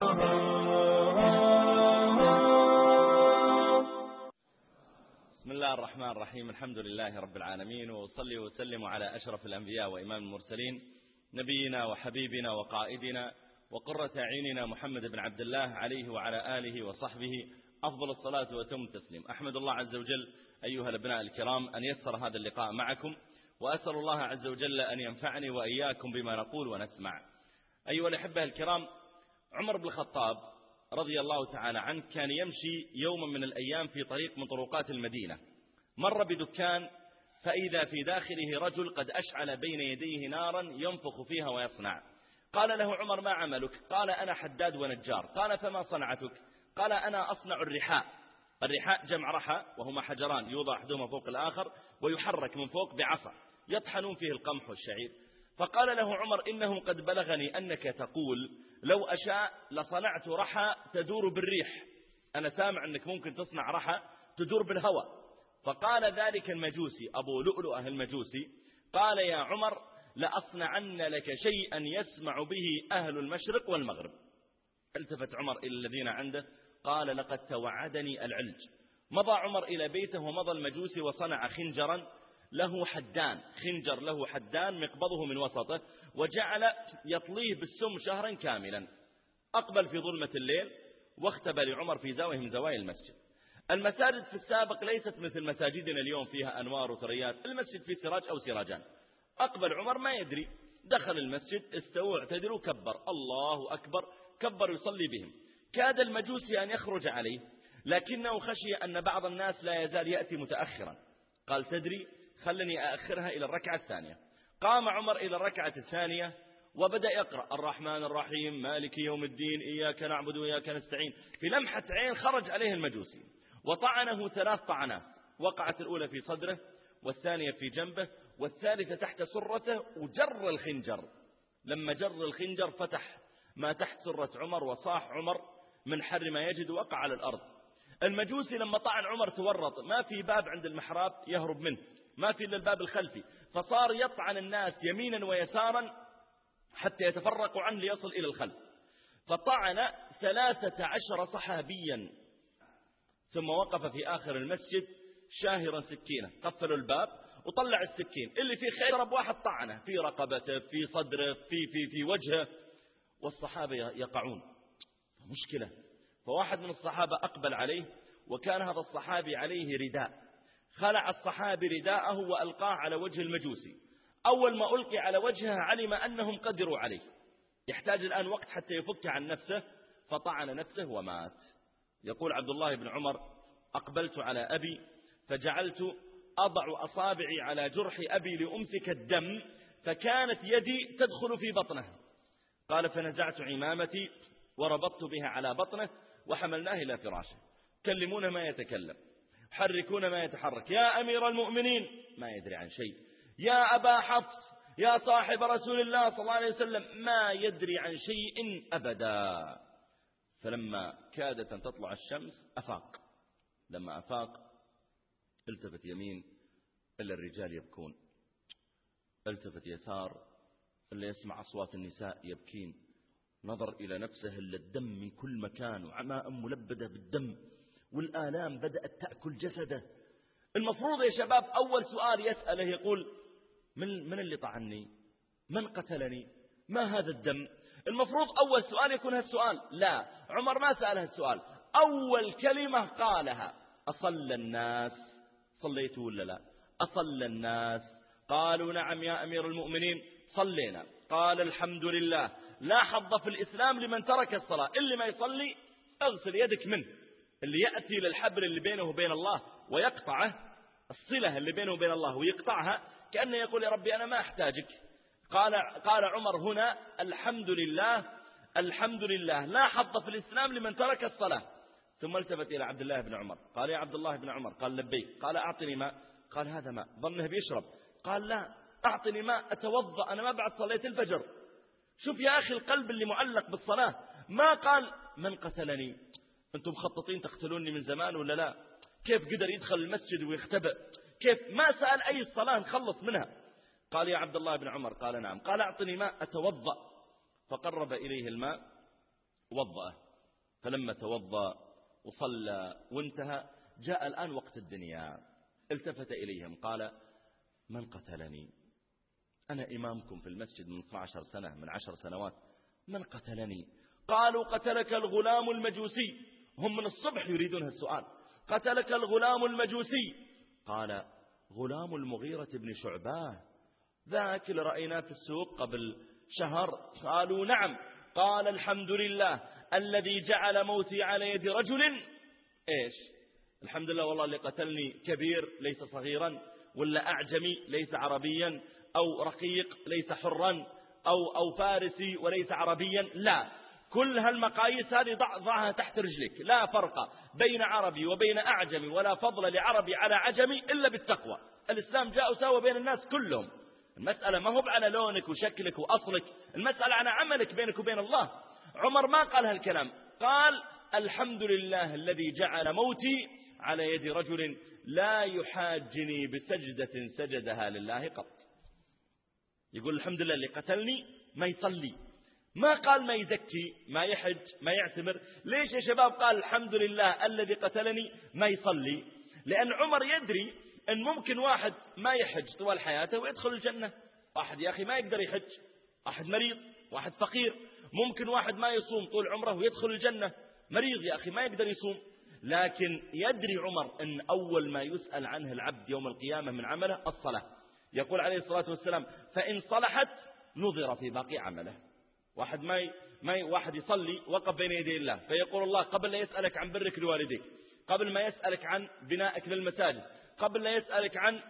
بسم الله الرحمن الرحيم الحمد لله رب العالمين وصلي وسلم على أشرف الأنبياء وإمام المرسلين نبينا وحبيبنا وقائدنا وقرة عيننا محمد بن عبد الله عليه وعلى آله وصحبه أفضل الصلاة وتم التسليم. أحمد الله عز وجل أيها الأبناء الكرام أن يسر هذا اللقاء معكم وأسأل الله عز وجل أن ينفعني وإياكم بما نقول ونسمع. أيها الأحبة الكرام عمر بن الخطاب رضي الله تعالى عنه كان يمشي يوما من الأيام في طريق من طرقات المدينة. مر بدكان فإذا في داخله رجل قد أشعل بين يديه نارا ينفخ فيها ويصنع. قال له عمر ما عملك؟ قال أنا حداد ونجار. قال فما صنعتك؟ قال أنا أصنع الرحاء. الرحاء جمع رحى وهما حجران يوضع أحدهما فوق الآخر ويحرك من فوق بعصا يطحنون فيه القمح والشعير. فقال له عمر إنه قد بلغني أنك تقول لو أشاء لصنعت رحى تدور بالريح. أنا سامع أنك ممكن تصنع رحى تدور بالهواء. فقال ذلك المجوسي أبو لؤلؤة المجوسي قال يا عمر لأصنعن لك شيئا يسمع به أهل المشرق والمغرب. التفت عمر إلى الذين عنده قال لقد توعدني العلج. مضى عمر إلى بيته ومضى المجوسي وصنع خنجرا له حدان خنجر له حدان مقبضه من وسطه وجعل يطليه بالسم شهرا كاملا. أقبل في ظلمة الليل واختبى لعمر في زاوية من زوايا المسجد. المساجد في السابق ليست مثل مساجدنا اليوم فيها أنوار وثريات. المسجد فيه سراج أو سراجان. أقبل عمر ما يدري. دخل المسجد استوى اعتدل وكبر. الله أكبر. كبر يصلي بهم. كاد المجوسي أن يخرج عليه لكنه خشي أن بعض الناس لا يزال يأتي متأخرا. قال تدري خلني أأخرها إلى الركعة الثانية. قام عمر إلى الركعة الثانية وبدأ يقرأ الرحمن الرحيم مالك يوم الدين إياك نعبد وإياك نستعين. في لمحة عين خرج عليه المجوسي. وطعنه ثلاث طعنات. وقعت الأولى في صدره والثانية في جنبه والثالثة تحت سرته وجر الخنجر. لما جر الخنجر فتح ما تحت سرة عمر وصاح عمر من حر ما يجد وقع على الأرض. المجوسي لما طعن عمر تورط ما في باب عند المحراب يهرب منه. ما في إلا الباب الخلفي. فصار يطعن الناس يمينا ويسارا حتى يتفرقوا عنه ليصل إلى الخلف. فطعن ثلاثة عشر صحابيا. ثم وقف في آخر المسجد شاهرا سكينة. قفلوا الباب وطلع السكين. اللي فيه خير ضرب واحد طعنه. في رقبته في صدره في, في, في وجهه. والصحابة يقعون. مشكلة. فواحد من الصحابة أقبل عليه وكان هذا الصحابي عليه رداء. خلع الصحابي رداءه وألقاه على وجه المجوسي. أول ما ألقي على وجهه علم أنهم قدروا عليه. يحتاج الآن وقت حتى يفك عن نفسه. فطعن نفسه ومات. يقول عبد الله بن عمر أقبلت على أبي فجعلت أضع أصابعي على جرح أبي لأمسك الدم فكانت يدي تدخل في بطنه. قال فنزعت عمامتي وربطت بها على بطنه وحملناه إلى فراشه. كلمون ما يتكلم. حركون ما يتحرك. يا أمير المؤمنين ما يدري عن شيء. يا أبا حفص يا صاحب رسول الله صلى الله عليه وسلم ما يدري عن شيء أبدا. فلما كادت أن تطلع الشمس أفاق. لما أفاق التفت يمين إلا الرجال يبكون. التفت يسار إلا يسمع أصوات النساء يبكين. نظر إلى نفسه إلا الدم من كل مكان وعماء ملبدة بالدم. والآلام بدأت تأكل جسده. المفروض يا شباب أول سؤال يسأله يقول من, من اللي طعني؟ من قتلني؟ ما هذا الدم؟ المفروض أول سؤال يكون هالسؤال. لا عمر ما سأل هالسؤال. أول كلمة قالها أصلى الناس. صليت ولا لا؟ أصلى الناس. قالوا نعم يا أمير المؤمنين صلينا. قال الحمد لله. لا حظ في الإسلام لمن ترك الصلاة اللي ما يصلي اغسل يدك منه. اللي يأتي للحبل اللي بينه وبين الله ويقطعه الصلة اللي بينه وبين الله ويقطعها كأنه يقول يا ربي أنا ما أحتاجك. قال, قال عمر هنا الحمد لله الحمد لله لا حظ في الإسلام لمن ترك الصلاة. ثم التفت إلى عبد الله بن عمر. قال يا عبد الله بن عمر قال لبيك. قال أعطني ماء قال هذا ماء ظنه بيشرب. قال لا أعطني ماء أتوضأ أنا ما بعد صليت الفجر. شوف يا أخي القلب اللي معلق بالصلاة. ما قال من قتلني. أنتم مخططين تقتلوني من زمان ولا لا؟ كيف قدر يدخل المسجد ويختبئ؟ كيف ما سأل أي صلاة نخلص منها؟ قال يا عبد الله بن عمر قال نعم. قال أعطني ماء أتوضأ. فقرب إليه الماء وضأه. فلما توضأ وصلى وانتهى جاء الآن وقت الدنيا. التفت إليهم قال من قتلني؟ أنا إمامكم في المسجد من 12 سنة من عشر سنوات. من قتلني؟ قالوا قتلك الغلام المجوسي. هم من الصبح يريدون السؤال قتلك الغلام المجوسي. قال غلام المغيرة بن شعباه ذاك اللي رأيناه في السوق قبل شهر. قالوا نعم. قال الحمد لله الذي جعل موتي على يد رجل. إيش؟ الحمد لله والله اللي قتلني كبير ليس صغيرا ولا أعجمي ليس عربيا أو رقيق ليس حرا أو, أو فارسي وليس عربيا. لا كل هالمقاييس هذه ضع ضعها تحت رجلك. لا فرق بين عربي وبين أعجمي ولا فضل لعربي على عجمي إلا بالتقوى. الإسلام جاء وساوى بين الناس كلهم. المسألة ما هو على لونك وشكلك وأصلك المسألة على عملك بينك وبين الله. عمر ما قال هالكلام. قال الحمد لله الذي جعل موتي على يد رجل لا يحاجني بسجدة سجدها لله قط. يقول الحمد لله اللي قتلني ما يصلي. ما قال ما يزكي ما يحج ما يعتمر. ليش يا شباب؟ قال الحمد لله الذي قتلني ما يصلي. لأن عمر يدري أن ممكن واحد ما يحج طوال حياته ويدخل الجنة. واحد يا أخي ما يقدر يحج. واحد مريض واحد فقير. ممكن واحد ما يصوم طول عمره ويدخل الجنة. مريض يا أخي ما يقدر يصوم. لكن يدري عمر أن أول ما يسأل عنه العبد يوم القيامة من عمله الصلاة. يقول عليه الصلاة والسلام فإن صلحت نظر في باقي عمله. واحد ما ي... ما ي... واحد يصلي وقف بين يدي الله فيقول الله قبل لا يسألك عن برك لوالديك قبل ما يسألك عن بنائك للمساجد قبل لا يسألك عن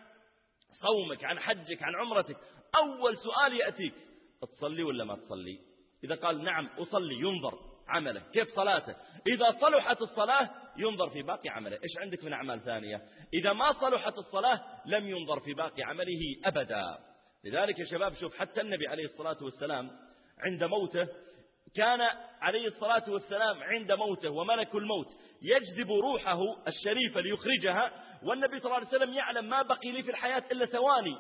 صومك عن حجك عن عمرتك أول سؤال يأتيك تصلي ولا ما تصلي؟ إذا قال نعم أصلي ينظر عمله كيف صلاته؟ إذا صلحت الصلاة ينظر في باقي عمله. إيش عندك من أعمال ثانية؟ إذا ما صلحت الصلاة لم ينظر في باقي عمله أبدا. لذلك يا شباب شوف حتى النبي عليه الصلاة والسلام عند موته كان عليه الصلاة والسلام عند موته وملك الموت. يجذب روحه الشريفة ليخرجها والنبي صلى الله عليه وسلم يعلم ما بقي لي في الحياة إلا ثواني.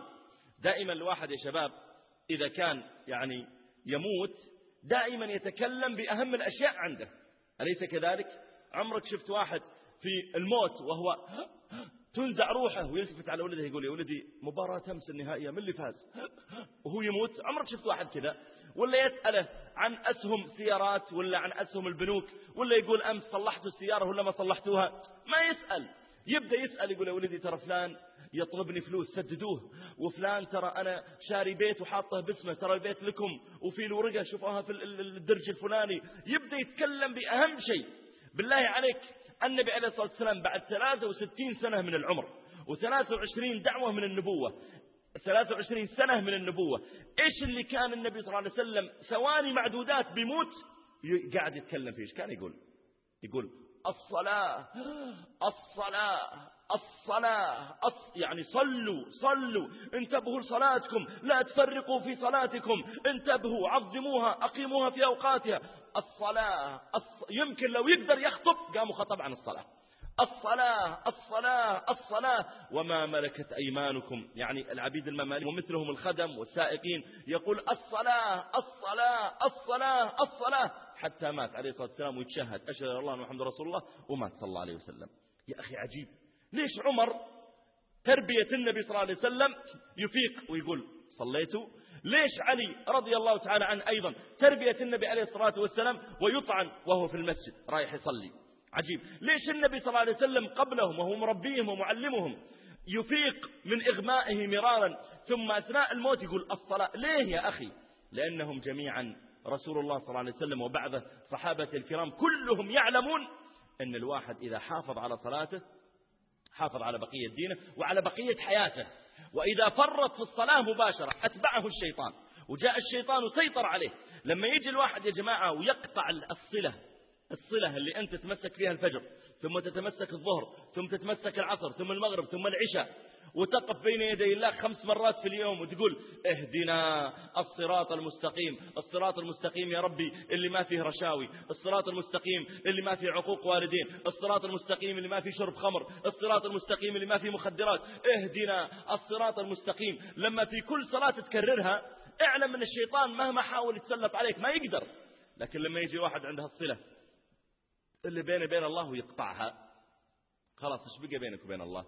دائما الواحد يا شباب إذا كان يعني يموت دائما يتكلم بأهم الأشياء عنده. أليس كذلك؟ عمرك شفت واحد في الموت وهو تنزع روحه ويلتفت على ولده يقول يا ولدي مباراة أمس النهائية من اللي فاز؟ وهو يموت؟ عمرك شفت واحد كذا؟ ولا يسأله عن أسهم سيارات ولا عن أسهم البنوك ولا يقول أمس صلحتوا السيارة ولا ما صلحتوها. ما يسأل. يبدأ يسأل يقول يا ولدي ترى فلان يطلبني فلوس سددوه. وفلان ترى أنا شاري بيت وحاطه باسمه ترى البيت لكم وفي الورقة شوفوها في الدرج الفلاني. يبدأ يتكلم بأهم شيء. بالله عليك النبي عليه الصلاة والسلام بعد 63 سنة من العمر و23 دعوة من النبوة 23 سنة من النبوة. إيش اللي كان النبي صلى الله عليه وسلم ثواني معدودات بيموت؟ قاعد يتكلم فيه. إيش كان يقول؟ يقول الصلاة الصلاة الصلاة أص... يعني صلوا صلوا. انتبهوا لصلاتكم لا تفرقوا في صلاتكم. انتبهوا عظموها أقيموها في أوقاتها. الصلاة الص... يمكن لو يقدر يخطب قاموا خطب عن الصلاة. الصلاة الصلاة الصلاة. وما ملكت أيمانكم. يعني العبيد المماليك ومثلهم الخدم والسائقين يقول الصلاة الصلاة الصلاة الصلاة. حتى مات عليه الصلاة والسلام ويتشهد. أشهد الله محمد رسول الله ومات صلى الله عليه وسلم. يا أخي عجيب. ليش عمر تربية النبي صلى الله عليه وسلم يفيق ويقول صليتوا ليش علي رضي الله تعالى عنه أيضا تربية النبي عليه الصلاة والسلام ويطعن وهو في المسجد رايح يصلي؟ عجيب. ليش النبي صلى الله عليه وسلم قبلهم وهو مربيهم ومعلمهم يفيق من إغمائه مرارا ثم أثناء الموت يقول الصلاة؟ ليه يا أخي؟ لأنهم جميعا رسول الله صلى الله عليه وسلم وبعده صحابة الكرام كلهم يعلمون أن الواحد إذا حافظ على صلاته حافظ على بقية دينه وعلى بقية حياته. وإذا فرط في الصلاة مباشرة أتبعه الشيطان. وجاء الشيطان وسيطر عليه. لما يجي الواحد يا جماعة ويقطع الصلة الصلة اللي أنت تتمسك فيها الفجر ثم تتمسك الظهر ثم تتمسك العصر ثم المغرب ثم العشاء وتقف بين يدي الله خمس مرات في اليوم وتقول اهدنا الصراط المستقيم الصراط المستقيم يا ربي اللي ما فيه رشاوي الصراط المستقيم اللي ما فيه عقوق والدين الصراط المستقيم اللي ما فيه شرب خمر الصراط المستقيم اللي ما فيه مخدرات. اهدنا الصراط المستقيم. لما في كل صلاة تكررها اعلم أن الشيطان مهما حاول يتسلط عليك ما يقدر لكن لما يجي واحد عنده الصلة اللي بينه وبين الله ويقطعها خلاص إيش بقى بينك وبين الله؟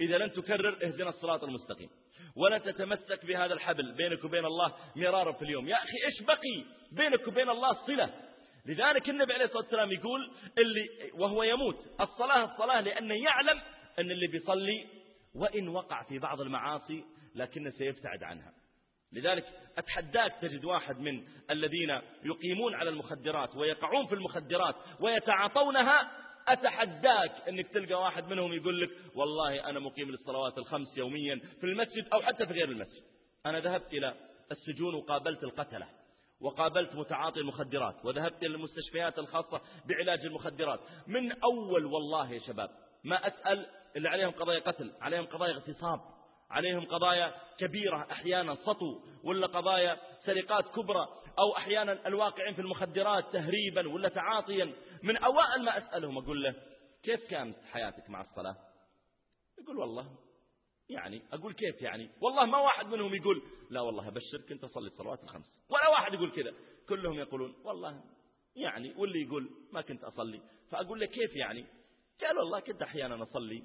إذا لن تكرر اهدنا الصراط المستقيم. ولا تتمسك بهذا الحبل بينك وبين الله مرارا في اليوم. يا أخي إيش بقي بينك وبين الله صلة؟ لذلك النبي عليه الصلاة والسلام يقول اللي وهو يموت الصلاة الصلاة لأنه يعلم أن اللي بيصلي وإن وقع في بعض المعاصي لكنه سيبتعد عنها. لذلك أتحداك تجد واحد من الذين يقيمون على المخدرات ويقعون في المخدرات ويتعاطونها. أتحداك أنك تلقى واحد منهم يقول لك والله أنا مقيم للصلوات الخمس يوميا في المسجد أو حتى في غير المسجد. أنا ذهبت إلى السجون وقابلت القتلة وقابلت متعاطي المخدرات وذهبت إلى المستشفيات الخاصة بعلاج المخدرات. من أول والله يا شباب ما أسأل اللي عليهم قضايا قتل عليهم قضايا اغتصاب. عليهم قضايا كبيرة أحيانا سطو ولا قضايا سرقات كبرى أو أحيانا الواقعين في المخدرات تهريبا ولا تعاطيا. من أوائل ما أسألهم أقول له كيف كانت حياتك مع الصلاة؟ يقول والله يعني أقول كيف يعني؟ والله ما واحد منهم يقول لا والله أبشرك أنت صلي الصلوات الخمس. ولا واحد يقول كذا. كلهم يقولون والله يعني واللي يقول ما كنت أصلي. فأقول له كيف يعني؟ قال والله كنت أحيانا أصلي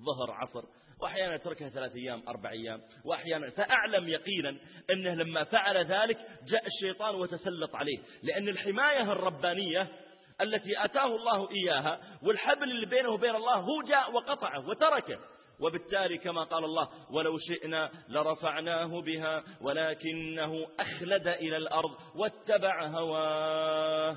ظهر عصر وأحيانا يتركها ثلاث أيام أربع أيام وأحيانا فأعلم يقينا أنه لما فعل ذلك جاء الشيطان وتسلط عليه لأن الحماية الربانية التي أتاه الله إياها والحبل اللي بينه وبين الله هو جاء وقطعه وتركه. وبالتالي كما قال الله ولو شئنا لرفعناه بها ولكنه أخلد إلى الأرض واتبع هواه.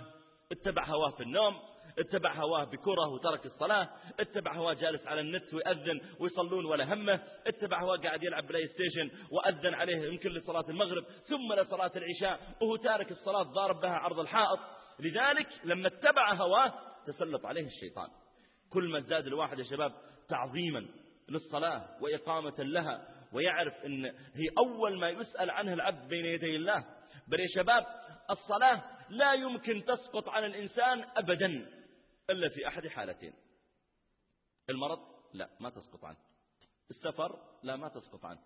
اتبع هواه في النوم اتبع هواه بكرة وترك الصلاة اتبع هواه جالس على النت ويأذن ويصلون ولا همه اتبع هواه قاعد يلعب PlayStation وأذن عليه يمكن لصلاة المغرب ثم لصلاة العشاء وهو تارك الصلاة ضارب بها عرض الحائط. لذلك لما اتبع هواه تسلط عليه الشيطان. كل ما ازداد الواحد يا شباب تعظيما للصلاة وإقامة لها ويعرف أن هي أول ما يسأل عنه العبد بين يدي الله. بل يا شباب الصلاة لا يمكن تسقط عن الإنسان أبدا. إلا في أحد حالتين. المرض؟ لا ما تسقط عنه. السفر؟ لا ما تسقط عنه.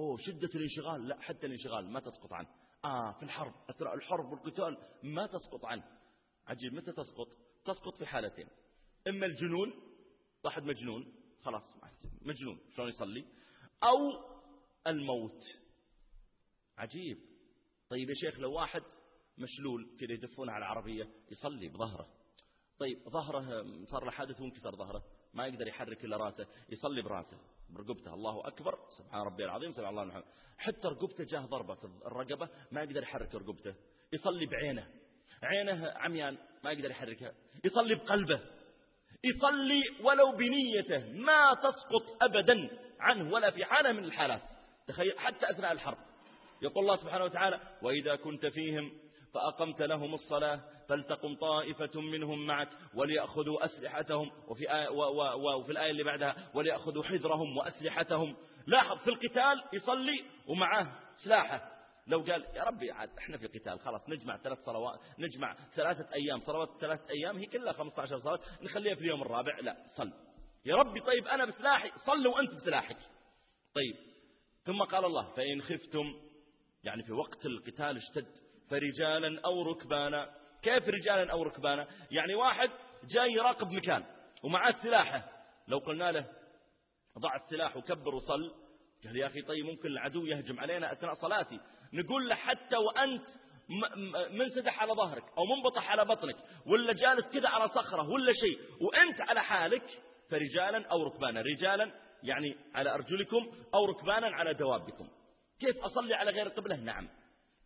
أوه شدة الانشغال؟ لا حتى الانشغال ما تسقط عنه. آه في الحرب أثناء الحرب والقتال ما تسقط عنه. عجيب متى تسقط؟ تسقط في حالتين. إما الجنون واحد مجنون خلاص مجنون شلون يصلي؟ أو الموت. عجيب. طيب يا شيخ لو واحد مشلول كذا يدفونه على العربية يصلي بظهره. طيب ظهره صار له حادث وانكسر ظهره. ما يقدر يحرك إلا رأسه يصلي برأسه. برقبته الله أكبر. سبحان ربي العظيم سبحان الله الحمد. حتى رقبته جاه ضربة الرقبة ما يقدر يحرك رقبته. يصلي بعينه. عينه عميان ما يقدر يحركها. يصلي بقلبه. يصلي ولو بنيته. ما تسقط أبدا عنه ولا في حالة من الحالات. تخيل حتى أثناء الحرب. يقول الله سبحانه وتعالى وإذا كنت فيهم فأقمت لهم الصلاة فلتقم طائفة منهم معك وليأخذوا أسلحتهم وفي, آية وفي الآية اللي بعدها وليأخذوا حذرهم وأسلحتهم. لاحظ في القتال يصلي ومعه سلاحه. لو قال يا ربي عاد إحنا في قتال خلاص نجمع ثلاث صلوات نجمع ثلاثة أيام صلوات ثلاثة أيام هي كلها 15 صلاة نخليها في اليوم الرابع لا صل. يا ربي طيب أنا بسلاحي صل وأنت بسلاحك. طيب ثم قال الله فإن خفتم يعني في وقت القتال اشتد فرجالا أو ركبانا. كيف رجالا أو ركبانا؟ يعني واحد جاي يراقب مكان ومعاه سلاحه لو قلنا له ضع السلاح وكبر وصل قال يا أخي طيب ممكن العدو يهجم علينا أثناء صلاتي. نقول له حتى وأنت منسدح على ظهرك أو منبطح على بطنك ولا جالس كذا على صخرة ولا شيء وأنت على حالك فرجالا أو ركبانا. رجالا يعني على أرجلكم أو ركبانا على دوابكم. كيف أصلي على غير القبلة نعم.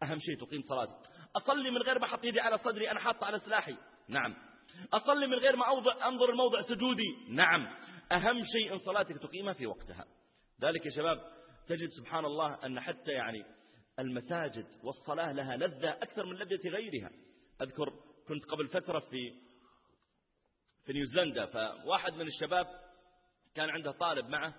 أهم شيء تقيم صلاتك أصلي من غير ما أحط يدي على صدري أنا حاط على سلاحي. نعم. أصلي من غير ما أوضع أنظر الموضع سجودي. نعم. أهم شيء إن صلاتك تقيمها في وقتها. ذلك يا شباب تجد سبحان الله أن حتى يعني المساجد والصلاة لها لذة أكثر من لذة غيرها. أذكر كنت قبل فترة في في نيوزيلندا فواحد من الشباب كان عنده طالب معه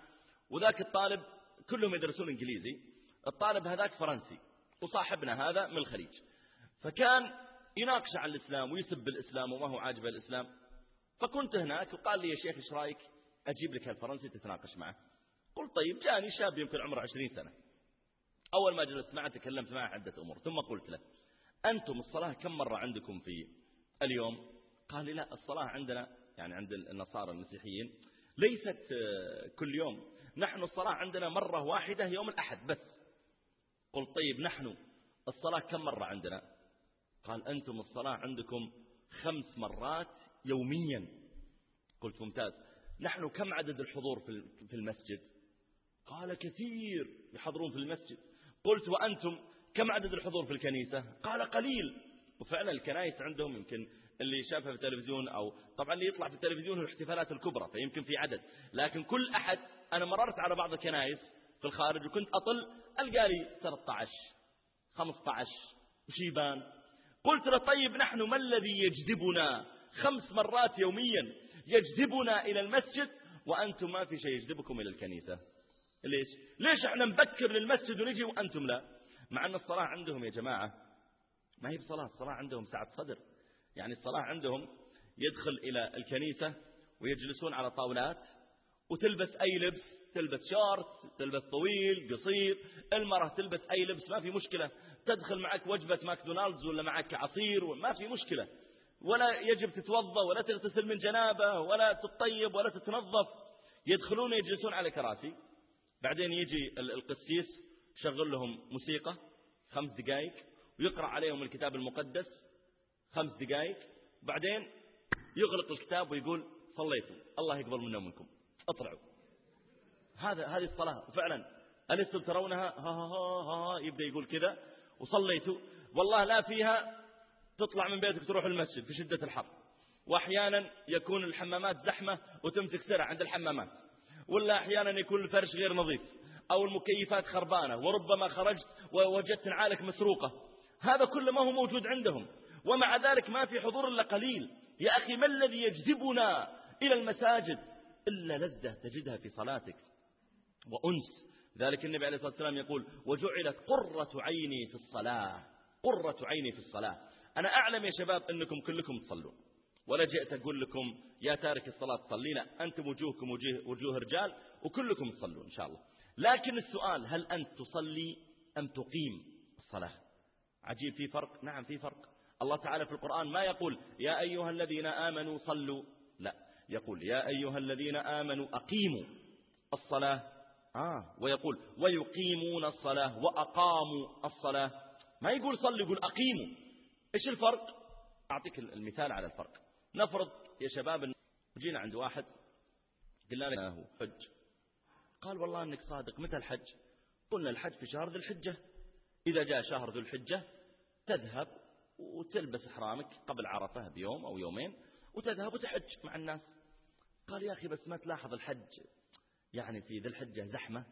وذاك الطالب كلهم يدرسون إنجليزي. الطالب هذاك فرنسي. وصاحبنا هذا من الخليج. فكان يناقش عن الإسلام ويسب الإسلام وما هو عاجب الإسلام. فكنت هناك وقال لي يا شيخ إيش رأيك أجيب لك الفرنسي تتناقش معه. قلت طيب جاني شاب يمكن عمره عشرين سنة. أول ما جلست معه تكلمت معه عدة أمور. ثم قلت له أنتم الصلاة كم مرة عندكم في اليوم؟ قال لي لا الصلاة عندنا يعني عند النصارى المسيحيين ليست آه، كل يوم. نحن الصلاة عندنا مرة واحدة يوم الأحد بس. قلت طيب نحن الصلاة كم مرة عندنا؟ قال أنتم الصلاة عندكم خمس مرات يوميا. قلت ممتاز. نحن كم عدد الحضور في المسجد؟ قال كثير. يحضرون في المسجد. قلت وأنتم كم عدد الحضور في الكنيسة؟ قال قليل. وفعلا الكنائس عندهم يمكن اللي شافها في التلفزيون أو طبعا اللي يطلع في التلفزيون الاحتفالات الكبرى فيمكن في عدد. لكن كل أحد أنا مررت على بعض الكنائس في الخارج وكنت أطل ألقى لي 13 15 وشيبان. قلت له طيب نحن ما الذي يجذبنا؟ خمس مرات يوميا يجذبنا إلى المسجد وأنتم ما في شيء يجذبكم إلى الكنيسة. ليش؟ ليش إحنا نبكر للمسجد ونجي وأنتم لا؟ مع أن الصلاة عندهم يا جماعة ما هي بصلاة الصلاة عندهم سعة صدر. يعني الصلاة عندهم يدخل إلى الكنيسة ويجلسون على طاولات وتلبس أي لبس تلبس شارت تلبس طويل قصير. المرأة تلبس أي لبس ما في مشكلة. تدخل معك وجبة ماكدونالدز ولا معك عصير ما في مشكلة. ولا يجب تتوضأ ولا تغتسل من جنابة ولا تطيب ولا تتنظف. يدخلون يجلسون على كراسي. بعدين يجي القسيس يشغل لهم موسيقى. خمس دقائق ويقرأ عليهم الكتاب المقدس. خمس دقائق بعدين يغلق الكتاب ويقول صليتوا الله يقبل منا ومنكم. اطلعوا. هذا هذه الصلاة. فعلا. ألستم ترونها؟ ها ها ها ها يبدأ يقول كذا. وصليتوا والله لا فيها تطلع من بيتك تروح المسجد في شدة الحر. وأحيانا يكون الحمامات زحمة وتمسك سرع عند الحمامات. ولا أحيانا يكون الفرش غير نظيف. أو المكيفات خربانة. وربما خرجت ووجدت نعالك مسروقة. هذا كله ما هو موجود عندهم. ومع ذلك ما في حضور إلا قليل. يا أخي ما الذي يجذبنا إلى المساجد إلا لذة تجدها في صلاتك؟ وأنس. ذلك النبي عليه الصلاة والسلام يقول وجعلت قرة عيني في الصلاة. قرة عيني في الصلاة. أنا أعلم يا شباب أنكم كلكم تصلون. ولا جئت أقول لكم يا تارك الصلاة تصلينا. أنتم وجوهكم وجوه, وجوه رجال وكلكم تصلون إن شاء الله. لكن السؤال هل أنت تصلي أم تقيم الصلاة؟ عجيب في فرق؟ نعم في فرق. الله تعالى في القرآن ما يقول يا أيها الذين آمنوا صلوا. لا يقول يا أيها الذين آمنوا أقيموا الصلاة آه. ويقول ويقيمون الصلاة وأقاموا الصلاة. ما يقول صلوا يقول أقيموا. إيش الفرق؟ أعطيك المثال على الفرق. نفرض يا شباب جينا عند واحد قلنا له حج. قال والله أنك صادق متى الحج؟ قلنا الحج في شهر ذي الحجة. إذا جاء شهر ذو الحجة تذهب وتلبس إحرامك قبل عرفة بيوم أو يومين وتذهب وتحج مع الناس. قال يا أخي بس ما تلاحظ الحج. يعني في ذي الحجة زحمة؟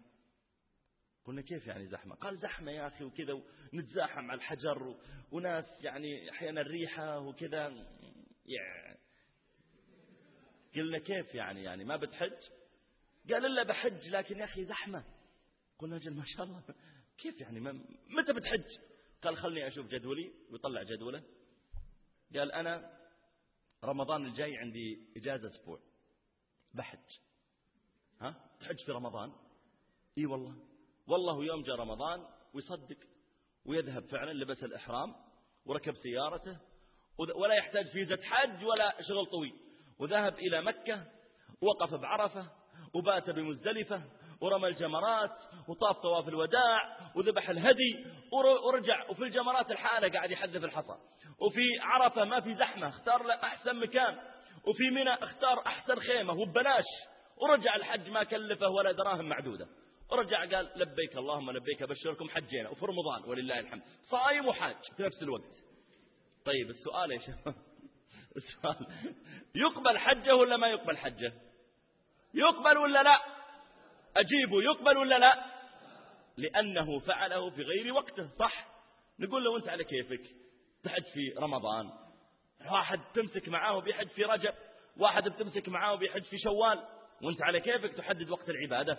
قلنا كيف يعني زحمة؟ قال زحمة يا أخي وكذا ونتزاحم على الحجر وناس يعني أحيانا الريحة وكذا يعني. قلنا كيف يعني؟ يعني ما بتحج؟ قال إلا بحج لكن يا أخي زحمة. قلنا جل ما شاء الله. كيف يعني؟ متى بتحج؟ قال خلني أشوف جدولي ويطلع جدوله. قال أنا رمضان الجاي عندي إجازة أسبوع. بحج. ها؟ تحج في رمضان؟ إي والله. والله يوم جاء رمضان ويصدق ويذهب فعلا لبس الإحرام وركب سيارته ولا يحتاج فيزة حج ولا شغل طويل. وذهب إلى مكة وقف بعرفة وبات بمزدلفة ورمى الجمرات وطاف طواف الوداع وذبح الهدي ورجع. وفي الجمرات الحالة قاعد يحذف الحصى. وفي عرفة ما في زحمة اختار له أحسن مكان. وفي منى اختار أحسن خيمة وببلاش ورجع الحج ما كلفه ولا دراهم معدودة. ورجع قال لبيك اللهم لبيك أبشركم حجينا. وفي رمضان ولله الحمد. صايم وحاج في نفس الوقت. طيب السؤال يا شباب السؤال يقبل حجه ولا ما يقبل حجه؟ يقبل ولا لا؟ أجيبه يقبل ولا لا؟ لأنه فعله في غير وقته صح؟ نقول له أنت على كيفك؟ تحج في رمضان. واحد تمسك معاه بيحج في رجب. واحد بتمسك معاه بيحج في شوال. وانت على كيفك تحدد وقت العبادة؟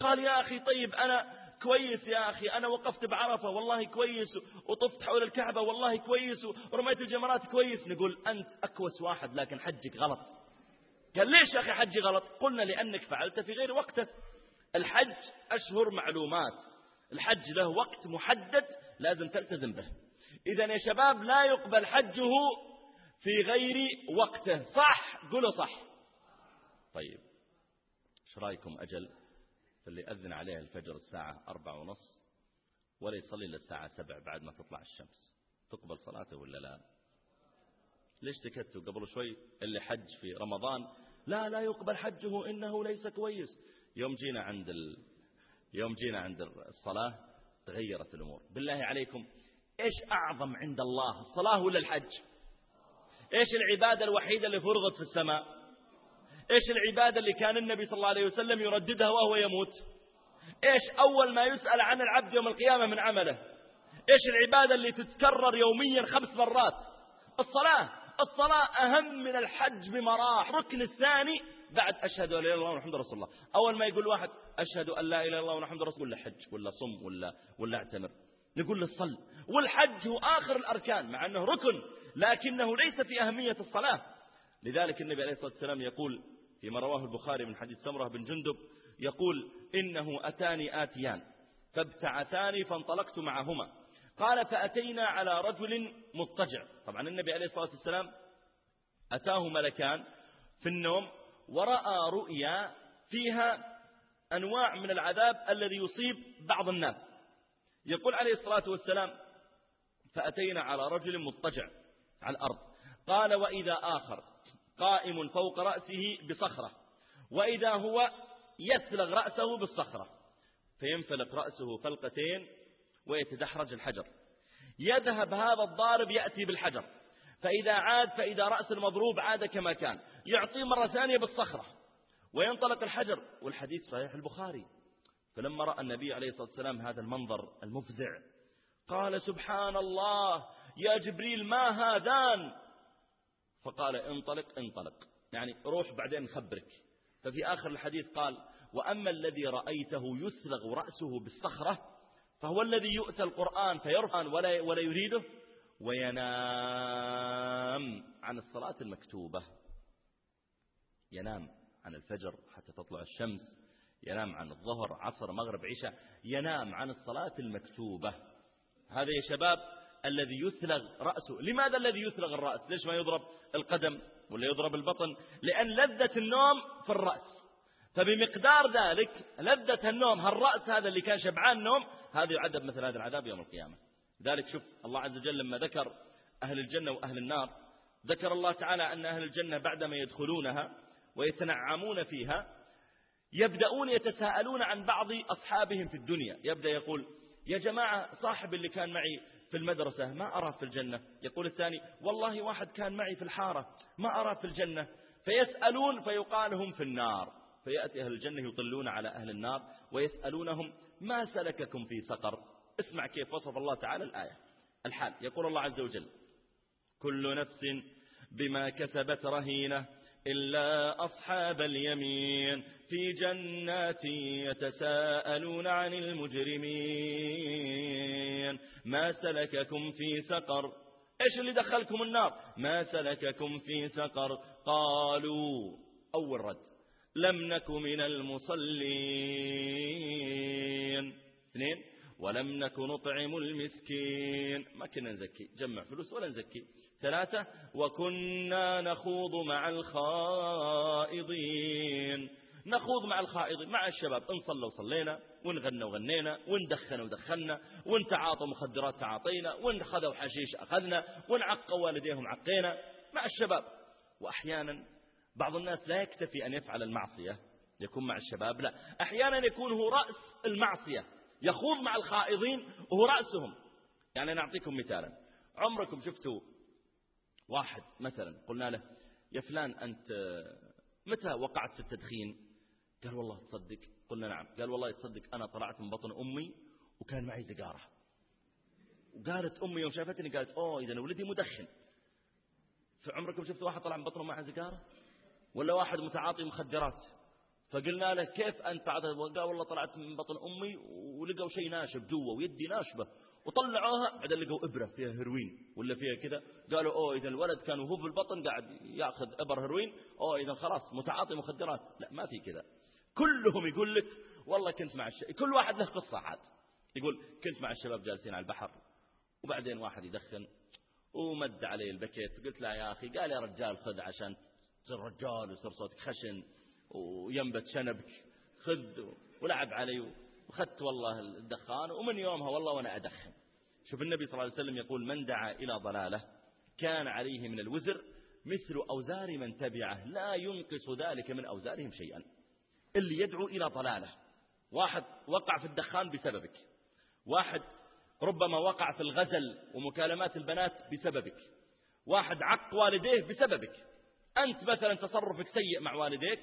قال يا أخي طيب أنا كويس يا أخي أنا وقفت بعرفة والله كويس وطفت حول الكعبة والله كويس ورميت الجمرات كويس. نقول أنت أكوس واحد لكن حجك غلط. قال ليش يا أخي حجي غلط؟ قلنا لأنك فعلت في غير وقته الحج أشهر معلومات. الحج له وقت محدد لازم تلتزم به. إذا يا شباب لا يقبل حجه في غير وقته. صح؟ قولوا صح. طيب. إيش رأيكم أجل؟ اللي أذن عليه الفجر الساعة أربعة ونص ولا يصلي إلا الساعة سبع بعد ما تطلع الشمس. تقبل صلاته ولا لا؟ ليش سكتوا قبل شوي؟ اللي حج في رمضان لا لا يقبل حجه إنه ليس كويس. يوم جينا عند ال... يوم جينا عند الصلاة تغيرت الأمور. بالله عليكم إيش أعظم عند الله الصلاة ولا الحج؟ إيش العبادة الوحيدة اللي فرضت في السماء؟ إيش العبادة اللي كان النبي صلى الله عليه وسلم يرددها وهو يموت؟ إيش أول ما يسأل عن العبد يوم القيامة من عمله؟ إيش العبادة اللي تتكرر يوميا خمس مرات؟ الصلاة. الصلاة أهم من الحج بمراح ركن الثاني بعد أشهد أن لا إله إلا الله ونحمد رسول الله. أول ما يقول واحد أشهد أن لا إله إلا الله ونحمد رسول الله حج ولا صم ولا ولا أعتمر. نقول له صل. والحج هو آخر الأركان مع أنه ركن لكنه ليس في أهمية الصلاة. لذلك النبي عليه الصلاة والسلام يقول فيما رواه البخاري من حديث سمرة بن جندب يقول إنه أتاني آتيان فابتعثاني فانطلقت معهما. قال فأتينا على رجل مضطجع. طبعا النبي عليه الصلاة والسلام أتاه ملكان في النوم ورأى رؤيا فيها أنواع من العذاب الذي يصيب بعض الناس. يقول عليه الصلاة والسلام فأتينا على رجل مضطجع على الأرض. قال وإذا آخر؟ قائم فوق رأسه بصخرة وإذا هو يثلغ رأسه بالصخرة فينفلق رأسه فلقتين ويتدحرج الحجر. يذهب هذا الضارب يأتي بالحجر فإذا عاد فإذا رأس المضروب عاد كما كان يعطيه مرة ثانية بالصخرة وينطلق الحجر. والحديث صحيح البخاري. فلما رأى النبي عليه الصلاة والسلام هذا المنظر المفزع قال سبحان الله يا جبريل ما هذان؟ فقال انطلق انطلق. يعني روح بعدين نخبرك ففي آخر الحديث قال وأما الذي رأيته يسلغ رأسه بالصخرة فهو الذي يؤتى القرآن فيرفع ولا, ولا يريده وينام عن الصلاة المكتوبة. ينام عن الفجر حتى تطلع الشمس ينام عن الظهر عصر مغرب عشاء ينام عن الصلاة المكتوبة. هذا يا شباب الذي يثلغ رأسه. لماذا الذي يثلغ الرأس؟ ليش ما يضرب؟ القدم ولا يضرب البطن لأن لذة النوم في الرأس. فبمقدار ذلك لذة النوم هالرأس هذا اللي كان شبعان نوم؟ هذا يعذب مثل هذا العذاب يوم القيامة. ذلك شوف الله عز وجل لما ذكر أهل الجنة وأهل النار ذكر الله تعالى أن أهل الجنة بعدما يدخلونها ويتنعمون فيها يبدأون يتساءلون عن بعض أصحابهم في الدنيا. يبدأ يقول يا جماعة صاحب اللي كان معي في المدرسة ما أراه في الجنة. يقول الثاني والله واحد كان معي في الحارة ما أراه في الجنة. فيسألون فيقال هم في النار. فيأتي أهل الجنة يطلون على أهل النار ويسألونهم ما سلككم في سقر؟ اسمع كيف وصف الله تعالى الآية. الحال يقول الله عز وجل كل نفس بما كسبت رهينة إلا أصحاب اليمين في جنات يتساءلون عن المجرمين. ما سلككم في سقر. إيش اللي دخلكم النار؟ ما سلككم في سقر. قالوا أول رد لم نك من المصلين. اثنين ولم نك نطعم المسكين. ما كنا نزكي جمع فلوس ولا نزكي. ثلاثة وكنا نخوض مع الخائضين. نخوض مع الخائضين مع الشباب إن صلوا صلينا ونغنى وغنينا وندخن ودخلنا وإن تعاطوا مخدرات تعاطينا وإن خذوا حشيش أخذنا عقوا والديهم عقينا مع الشباب. وأحيانا بعض الناس لا يكتفي أن يفعل المعصية يكون مع الشباب لا. أحيانا يكون هو رأس المعصية يخوض مع الخائضين وهو رأسهم. يعني نعطيكم مثالا. عمركم شفتوا واحد مثلا قلنا له يا فلان أنت متى وقعت في التدخين؟ قال والله تصدق. قلنا نعم. قال والله تصدق أنا طلعت من بطن أمي وكان معي سيجارة. وقالت أمي يوم شافتني قالت أوه إذا ولدي مدخن. فعمركم شفتوا واحد طلع من بطنه معه سيجارة؟ ولا واحد متعاطي مخدرات؟ فقلنا له كيف أنت قال والله طلعت من بطن أمي ولقوا شيء ناشف جوا ويدي ناشبة وطلعوها بعدين لقوا إبرة فيها هيروين ولا فيها كذا. قالوا أوه إذا الولد كان وهو في البطن قاعد يأخذ إبر هيروين أوه إذا خلاص متعاطي مخدرات. لا ما في كذا. كلهم يقول لك والله كنت مع الشباب كل واحد له قصة عاد. يقول كنت مع الشباب جالسين على البحر وبعدين واحد يدخن ومد علي البكيت قلت له يا أخي قال يا رجال خذ عشان تصير رجال ويصير صوتك خشن وينبت شنبك خذ ولعب علي وخذت والله الدخان ومن يومها والله وأنا أدخن. شوف النبي صلى الله عليه وسلم يقول من دعا إلى ضلاله كان عليه من الوزر مثل أوزار من تبعه لا ينقص ذلك من أوزارهم شيئا. اللي يدعو إلى ضلالة. واحد وقع في الدخان بسببك. واحد ربما وقع في الغزل ومكالمات البنات بسببك. واحد عق والديه بسببك. أنت مثلا تصرفك سيء مع والديك.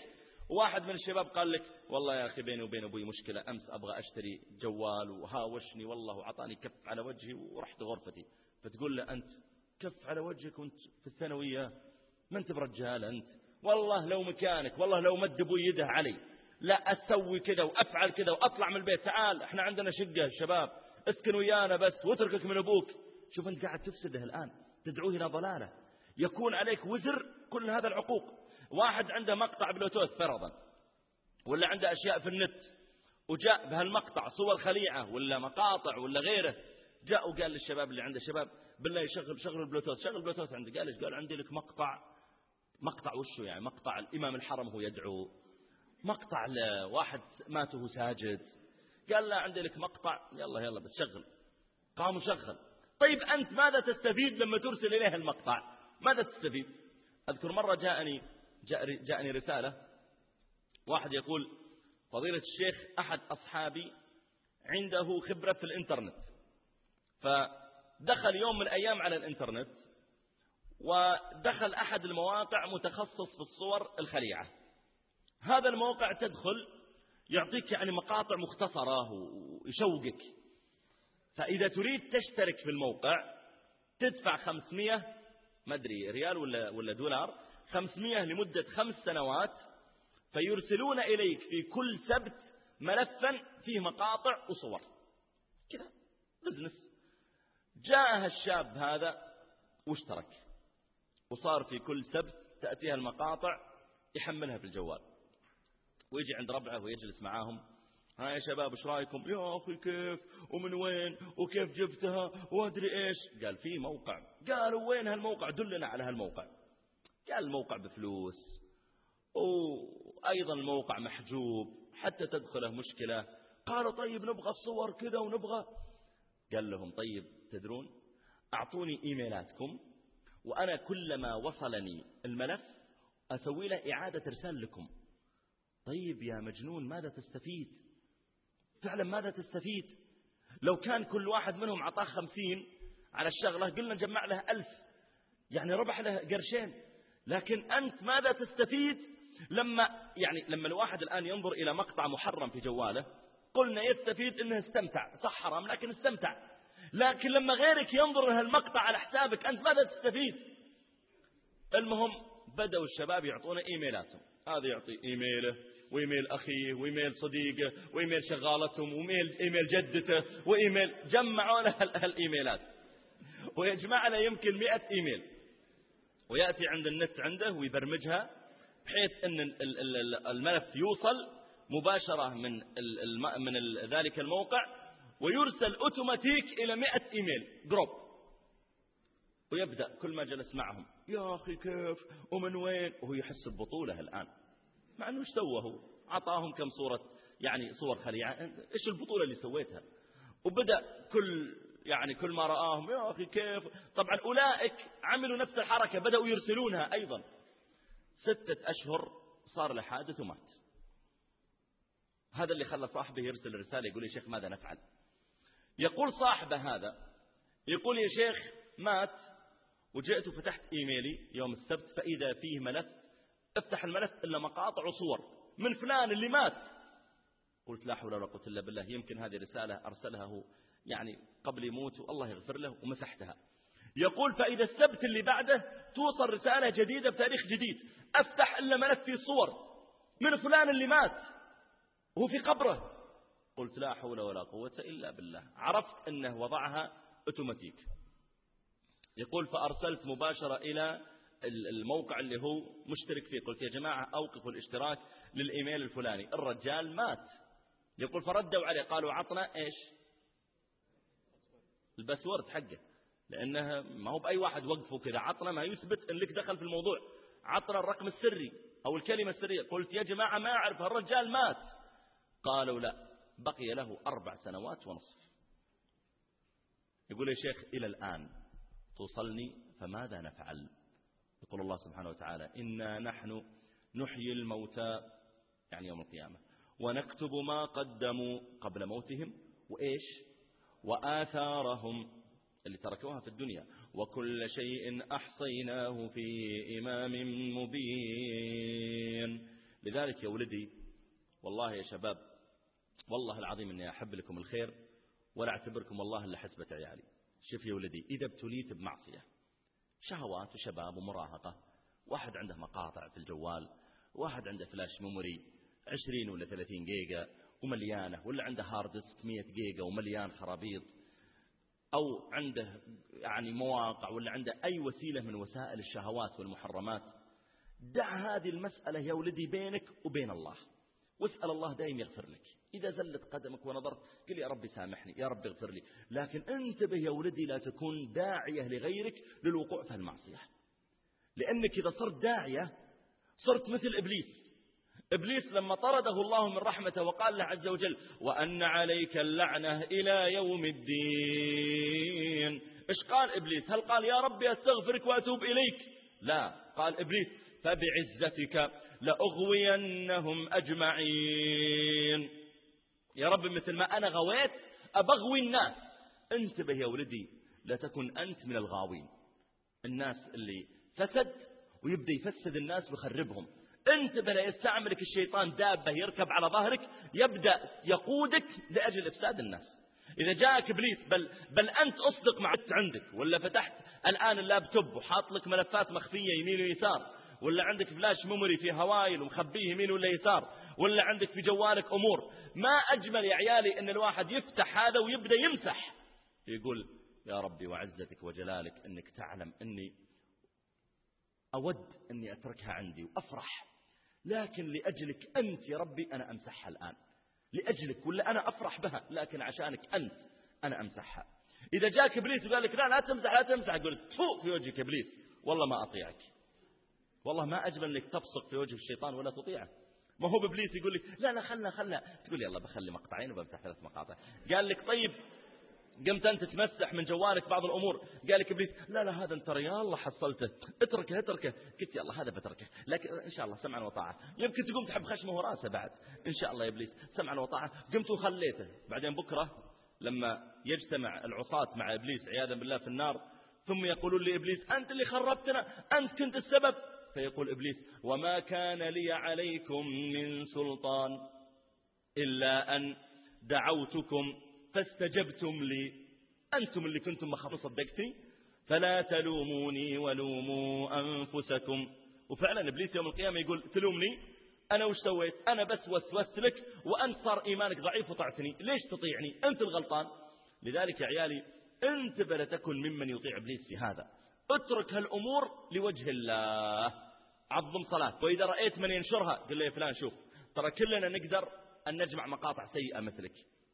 واحد من الشباب قال لك والله يا أخي بيني وبين أبوي مشكلة أمس أبغى أشتري جوال وهاوشني والله وعطاني كف على وجهي ورحت غرفتي. فتقول له أنت كف على وجهك وأنت في الثانوية؟ ما أنت برجال أنت؟ والله لو مكانك والله لو مد أبوي يده علي. لا أسوي كذا وأفعل كذا وأطلع من البيت. تعال إحنا عندنا شقة الشباب اسكن ويانا بس واتركك من أبوك. شوف أنت قاعد تفسده الآن تدعوه إلى ضلالة. يكون عليك وزر كل هذا العقوق. واحد عنده مقطع بلوتوث فرضا ولا عنده أشياء في النت وجاء بهالمقطع صور خليعة ولا مقاطع ولا غيره. جاء وقال للشباب اللي عنده شباب بالله يشغل شغل البلوتوث شغل البلوتوث عندي قال إيش قال عندي لك مقطع؟ مقطع وشه يعني؟ مقطع الإمام الحرم هو يدعو مقطع لواحد مات وهو ساجد. قال لا عندي لك مقطع. يلا يلا بس شغل. قام وشغل. طيب أنت ماذا تستفيد لما ترسل إليه المقطع؟ ماذا تستفيد؟ أذكر مرة جاءني جاءني رسالة. واحد يقول فضيلة الشيخ أحد أصحابي عنده خبرة في الإنترنت. فدخل يوم من الأيام على الإنترنت ودخل أحد المواقع متخصص في الصور الخليعة. هذا الموقع تدخل يعطيك يعني مقاطع مختصرة ويشوقك. فإذا تريد تشترك في الموقع تدفع 500 ما أدري ريال ولا, ولا دولار 500 لمدة خمس سنوات فيرسلون إليك في كل سبت ملفا فيه مقاطع وصور. كذا business. جاءها الشاب هذا واشترك. وصار في كل سبت تأتيها المقاطع يحملها في الجوال. ويجي عند ربعه ويجلس معاهم. ها يا شباب إيش رأيكم؟ يا أخي كيف؟ ومن وين؟ وكيف جبتها؟ وأدري إيش. قال في موقع. قالوا وين هالموقع؟ دلنا على هالموقع. قال الموقع بفلوس. وأيضا الموقع محجوب حتى تدخله مشكلة. قالوا طيب نبغى الصور كذا ونبغى. قال لهم طيب تدرون أعطوني إيميلاتكم وأنا كلما وصلني الملف أسوي له إعادة إرسال لكم. طيب يا مجنون ماذا تستفيد؟ فعلا ماذا تستفيد؟ لو كان كل واحد منهم عطاه خمسين على الشغلة قلنا نجمع له ألف. يعني ربح له قرشين. لكن أنت ماذا تستفيد؟ لما يعني لما الواحد الآن ينظر إلى مقطع محرم في جواله قلنا يستفيد أنه استمتع. صح حرام لكن استمتع. لكن لما غيرك ينظر إلى المقطع على حسابك أنت ماذا تستفيد؟ المهم بدأوا الشباب يعطونا إيميلاتهم. هذا يعطي إيميله. وإيميل أخيه وإيميل صديقه وإيميل شغالتهم وإيميل إيميل جدته وإيميل جمعوا له الإيميلات. ويجمع له يمكن مئة إيميل. ويأتي عند النت عنده ويبرمجها بحيث أن الملف يوصل مباشرة من من ذلك الموقع ويرسل أوتوماتيك إلى مئة إيميل group ويبدأ كل ما جلس معهم. يا أخي كيف؟ ومن وين؟ وهو يحس ببطولة الآن. مع أنه إيش سوى هو؟ عطاهم كم صورة يعني صور خليعة. إيش البطولة اللي سويتها؟ وبدأ كل يعني كل ما رآهم يا أخي كيف؟ طبعا أولئك عملوا نفس الحركة بدأوا يرسلونها أيضا. ستة أشهر صار له حادث ومات. هذا اللي خلى صاحبه يرسل رسالة يقول يا شيخ ماذا نفعل؟ يقول صاحبه هذا يقول يا شيخ مات وجئت وفتحت إيميلي يوم السبت فإذا فيه ملف افتح الملف إلا مقاطع وصور من فلان اللي مات. قلت لا حول ولا قوة إلا بالله. يمكن هذه رسالة أرسلها هو يعني قبل يموت والله يغفر له ومسحتها. يقول فإذا السبت اللي بعده توصل رسالة جديدة بتاريخ جديد. أفتح إلا ملف فيه صور. من فلان اللي مات. وهو في قبره. قلت لا حول ولا قوة إلا بالله. عرفت أنه وضعها أوتوماتيك يقول فأرسلت مباشرة إلى الموقع اللي هو مشترك فيه قلت يا جماعة أوقفوا الاشتراك للإيميل الفلاني. الرجال مات. يقول فردوا عليه قالوا عطنا إيش؟ الباسورد حقه. لأنها ما هو بأي واحد وقفه كذا. عطنا ما يثبت أن لك دخل في الموضوع. عطنا الرقم السري أو الكلمة السرية. قلت يا جماعة ما أعرف الرجال مات. قالوا لا بقي له أربع سنوات ونصف. يقول يا شيخ إلى الآن توصلني فماذا نفعل؟ يقول الله سبحانه وتعالى إنا نحن نحيي الموتى يعني يوم القيامة ونكتب ما قدموا قبل موتهم وإيش؟ وآثارهم اللي تركوها في الدنيا وكل شيء أحصيناه في إمام مبين لذلك يا ولدي والله يا شباب والله العظيم أني أحب لكم الخير ولا أعتبركم والله إلا حسبة عيالي. شوف يا ولدي إذا ابتليت بمعصية شهوات وشباب ومراهقة. واحد عنده مقاطع في الجوال واحد عنده flash memory عشرين ولا ثلاثين جيجا ومليانة ولا عنده hard disk مية جيجا ومليان خرابيط أو عنده يعني مواقع ولا عنده أي وسيلة من وسائل الشهوات والمحرمات. دع هذه المسألة يا ولدي بينك وبين الله. واسأل الله دائم يغفر لك. إذا زلت قدمك ونظرت قل يا ربي سامحني يا ربي اغفر لي. لكن انتبه يا ولدي لا تكون داعية لغيرك للوقوع في المعصية. لأنك إذا صرت داعية صرت مثل إبليس. إبليس لما طرده الله من رحمته وقال له عز وجل وأن عليك اللعنة إلى يوم الدين. إيش قال إبليس؟ هل قال يا ربي أستغفرك وأتوب إليك؟ لا قال إبليس فبعزتك لأغوينهم أجمعين. يا رب مثل ما أنا غويت أبغوي الناس. انتبه يا ولدي لا تكن أنت من الغاوين. الناس اللي فسد ويبدأ يفسد الناس ويخربهم. انتبه لا يستعملك الشيطان دابة يركب على ظهرك يبدأ يقودك لأجل إفساد الناس. إذا جاءك إبليس بل, بل أنت أصدق مع عندك ولا فتحت الآن اللابتوب وحاط لك ملفات مخفية يمين ويسار ولا عندك flash memory في هوايل ومخبيه يمين ولا يسار ولا عندك في جوالك أمور. ما أجمل يا عيالي أن الواحد يفتح هذا ويبدأ يمسح. يقول يا ربي وعزتك وجلالك أنك تعلم أني أود أني أتركها عندي وأفرح. لكن لأجلك أنت يا ربي أنا أمسحها الآن. لأجلك ولا أنا أفرح بها لكن عشانك أنت أنا أمسحها. إذا جاك إبليس وقال لك لا لا تمسح لا تمسح. قلت تفوق في وجهك إبليس والله ما أطيعك. والله ما أجمل أنك تبصق في وجه الشيطان ولا تطيعه. ما هو بإبليس يقول لك لا لا خلنا خلنا. تقول يلا بخلي مقطعين وبمسح ثلاث مقاطع. قال لك طيب قمت أنت تمسح من جوالك بعض الأمور. قال لك إبليس لا لا هذا أنت يا الله حصلته. اتركه اتركه. قلت يلا هذا بتركه. لكن إن شاء الله سمعا وطاعة. يمكن تقوم تحب خشمه وراسه بعد. إن شاء الله يا إبليس سمعا وطاعة. قمت وخليته. بعدين بكرة لما يجتمع العصاة مع إبليس عياذا بالله في النار ثم يقولون لإبليس أنت اللي خربتنا أنت كنت السبب. فيقول إبليس وما كان لي عليكم من سلطان إلا أن دعوتكم فاستجبتم لي. أنتم اللي كنتم مخافوا صدقتني؟ فلا تلوموني ولوموا أنفسكم. وفعلا إبليس يوم القيامة يقول تلومني؟ أنا وش سويت؟ أنا بس وسوست لك وأنت صار إيمانك ضعيف وطعتني. ليش تطيعني؟ أنت الغلطان. لذلك يا عيالي انتبه لتكن ممن يطيع إبليس في هذا. اترك هالأمور لوجه الله. عظم صلاة. وإذا رأيت من ينشرها قل له يا فلان شوف. ترى كلنا نقدر أن نجمع مقاطع سيئة مثلك.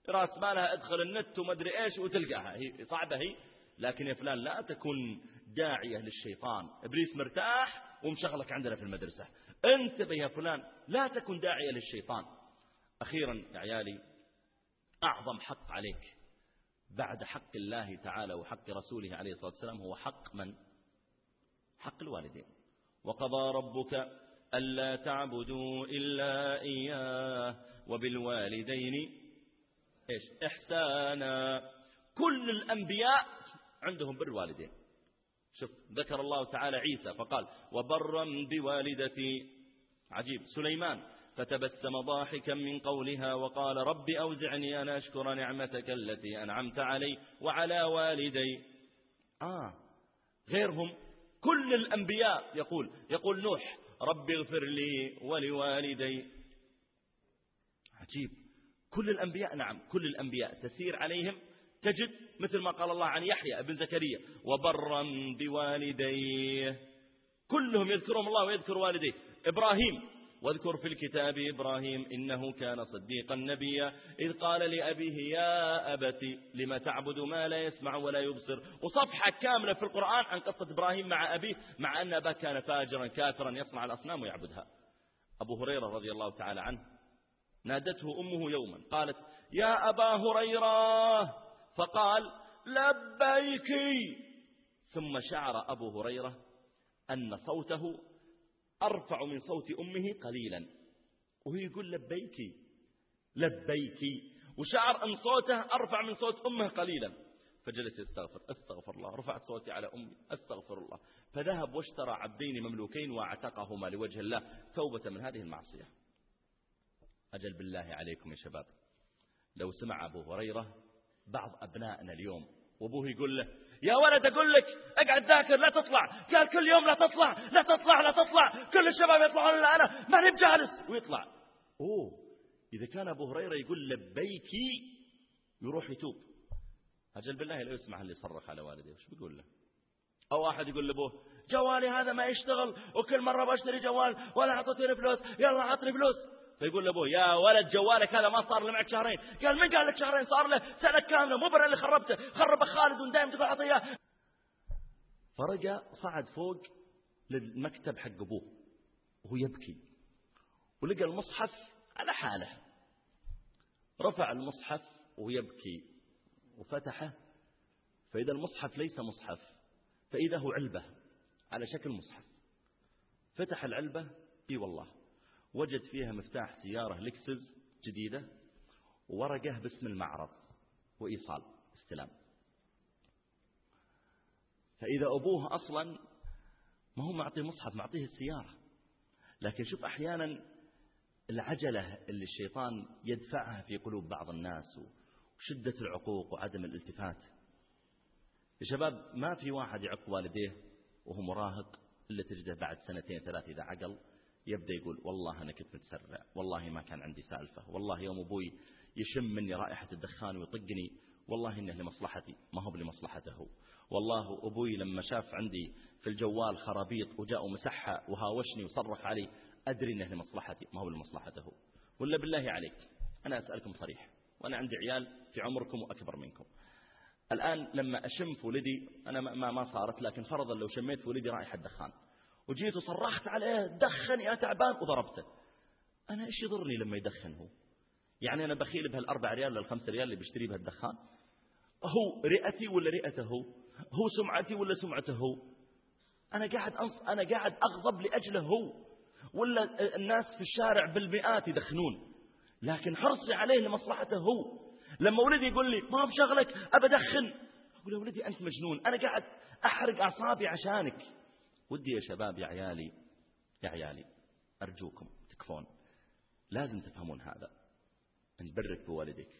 راس مالها ادخل النت ومدري إيش وتلقاها. هي صعبة هي. لكن يا فلان لا تكن داعية للشيطان. إبليس مرتاح ومشغلك عندنا في المدرسة. انتبه يا فلان لا تكن داعية للشيطان. أخيرا يا عيالي أعظم حق عليك بعد حق الله تعالى وحق رسوله عليه الصلاة والسلام هو حق من؟ حق الوالدين. وقضى ربك ألا تعبدوا إلا إياه وبالوالدين إيش؟ إحسانا. كل الأنبياء عندهم بر الوالدين شوف ذكر الله تعالى عيسى فقال وبرا بوالدتي. عجيب. سليمان فتبسم ضاحكا من قولها وقال رب أوزعني أن أشكر نعمتك التي أنعمت علي وعلى والدي. آه غيرهم كل الأنبياء يقول يقول نوح رب اغفر لي ولوالدي. عجيب. كل الأنبياء نعم كل الأنبياء تسير عليهم. تجد مثل ما قال الله عن يحيى ابن زكريا وبرا بوالديه. كلهم يذكرهم الله ويذكر والديه. إبراهيم واذكر في الكتاب إبراهيم إنه كان صديقا نبيا إذ قال لأبيه يا أبت لما تعبد ما لا يسمع ولا يبصر؟ وصفحة كاملة في القرآن عن قصة إبراهيم مع أبيه مع أن أباه كان فاجرا كافرا يصنع الأصنام ويعبدها. أبو هريرة رضي الله تعالى عنه نادته أمه يوما قالت يا أبا هريرة. فقال لبيك ثم شعر أبو هريرة أن صوته أرفع من صوت أمه قليلا. وهو يقول لبيك لبيك وشعر أن صوته أرفع من صوت أمه قليلا. فجلس يستغفر أستغفر الله. رفعت صوتي على أمي أستغفر الله. فذهب واشترى عبدين مملوكين وأعتقهما لوجه الله. توبة من هذه المعصية. أجل بالله عليكم يا شباب. لو سمع أبو هريرة بعض أبنائنا اليوم وأبوه يقول له يا ولد أقول لك اقعد ذاكر لا تطلع. قال كل يوم لا تطلع لا تطلع لا تطلع. كل الشباب يطلعون إلا أنا ماني بجالس ويطلع. أوه إذا كان أبو هريرة يقول لبيكي يروح يتوب. أجل بالله لو يسمع اللي يصرخ على والديه وش بيقول له؟ أو واحد يقول لأبوه جوالي هذا ما يشتغل وكل مرة بشتري جوال ولا أعطيتني فلوس. يلا أعطني فلوس. فيقول لأبوه يا ولد جوالك هذا ما صار له معك شهرين. قال من قال لك شهرين؟ صار له سنة كاملة مو اللي خربته. خربه خالد ودائما تقول أعطيه فرجع صعد فوق للمكتب حق أبوه وهو يبكي. ولقى المصحف على حاله. رفع المصحف وهو يبكي وفتحه. فإذا المصحف ليس مصحف فإذا هو علبة على شكل مصحف. فتح العلبة إي والله. وجد فيها مفتاح سيارة لكسس جديدة وورقة باسم المعرض وإيصال استلام. فإذا أبوه أصلا ما هو معطيه مصحف معطيه السيارة. لكن شوف أحيانا العجلة اللي الشيطان يدفعها في قلوب بعض الناس وشدة العقوق وعدم الالتفات. يا شباب ما في واحد يعق والديه وهو مراهق إلا تجده بعد سنتين ثلاث إذا عقل. يبدأ يقول والله أنا كنت متسرع والله ما كان عندي سالفة والله يوم أبوي يشم مني رائحة الدخان ويطقني والله إنه لمصلحتي ما هو لمصلحته والله أبوي لما شاف عندي في الجوال خرابيط وجاء ومسحها وهاوشني وصرخ علي أدري إنه لمصلحتي ما هو لمصلحته ولا بالله عليك أنا أسألكم صريح وأنا عندي عيال في عمركم وأكبر منكم. الآن لما أشم في ولدي أنا ما, ما صارت لكن فرضا لو شميت في ولدي رائحة دخان. وجيت وصرخت عليه دخن يا تعبان وضربته. أنا إيش يضرني لما يدخن هو؟ يعني أنا بخيل بهالأربع ريال للخمس ريال اللي بيشتري بها الدخان هو رئتي ولا رئته هو؟ هو سمعتي ولا سمعته هو؟ أنا قاعد أنص أنا قاعد أغضب لأجله هو. ولا الناس في الشارع بالمئات يدخنون. لكن حرصي عليه لمصلحته هو. لما ولدي يقول لي ما بشغلك؟ أبدخن أقول يا ولدي أنت مجنون. أنا قاعد أحرق أعصابي عشانك. ودي يا شباب يا عيالي يا عيالي أرجوكم تكفون لازم تفهمون هذا أن برك بوالدك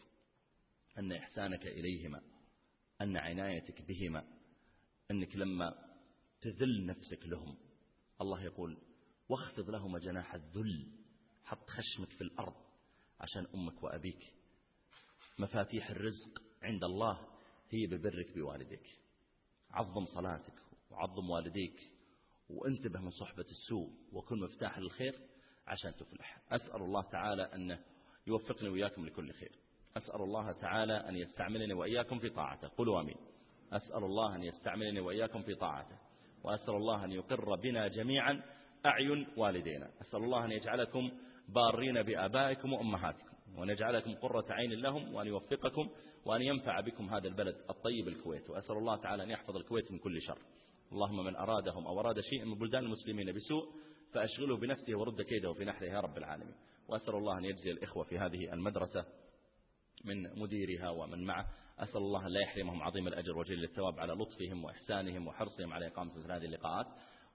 أن إحسانك إليهما أن عنايتك بهما أنك لما تذل نفسك لهم الله يقول واخفض لهما جناح الذل حط خشمك في الأرض عشان أمك وأبيك. مفاتيح الرزق عند الله هي ببرك بوالديك عظم صلاتك وعظم والديك وانتبه من صحبة السوء وكن مفتاح للخير عشان تفلح أسأل الله تعالى أن يوفقني وإياكم لكل خير. أسأل الله تعالى أن يستعملني وإياكم في طاعته. قلوا أمين. أسأل الله أن يستعملني وإياكم في طاعته. وأسأل الله أن يقر بنا جميعا أعين والدينا. أسأل الله أن يجعلكم بارين بآبائكم وأمهاتكم. وأن يجعلكم قرة عين لهم وأن يوفقكم وأن ينفع بكم هذا البلد الطيب الكويت. وأسأل الله تعالى أن يحفظ الكويت من كل شر. اللهم من أرادهم أو أراد شيئا من بلدان المسلمين بسوء فأشغله بنفسه ورد كيده في نحره يا رب العالمين. وأسأل الله أن يجزي الإخوة في هذه المدرسة من مديرها ومن معه. أسأل الله لا يحرمهم عظيم الأجر وجل الثواب على لطفهم وإحسانهم وحرصهم على إقامة مثل هذه اللقاءات.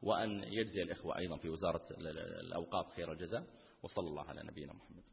وأن يجزي الإخوة أيضا في وزارة الأوقاف خير الجزاء. وصلى الله على نبينا محمد.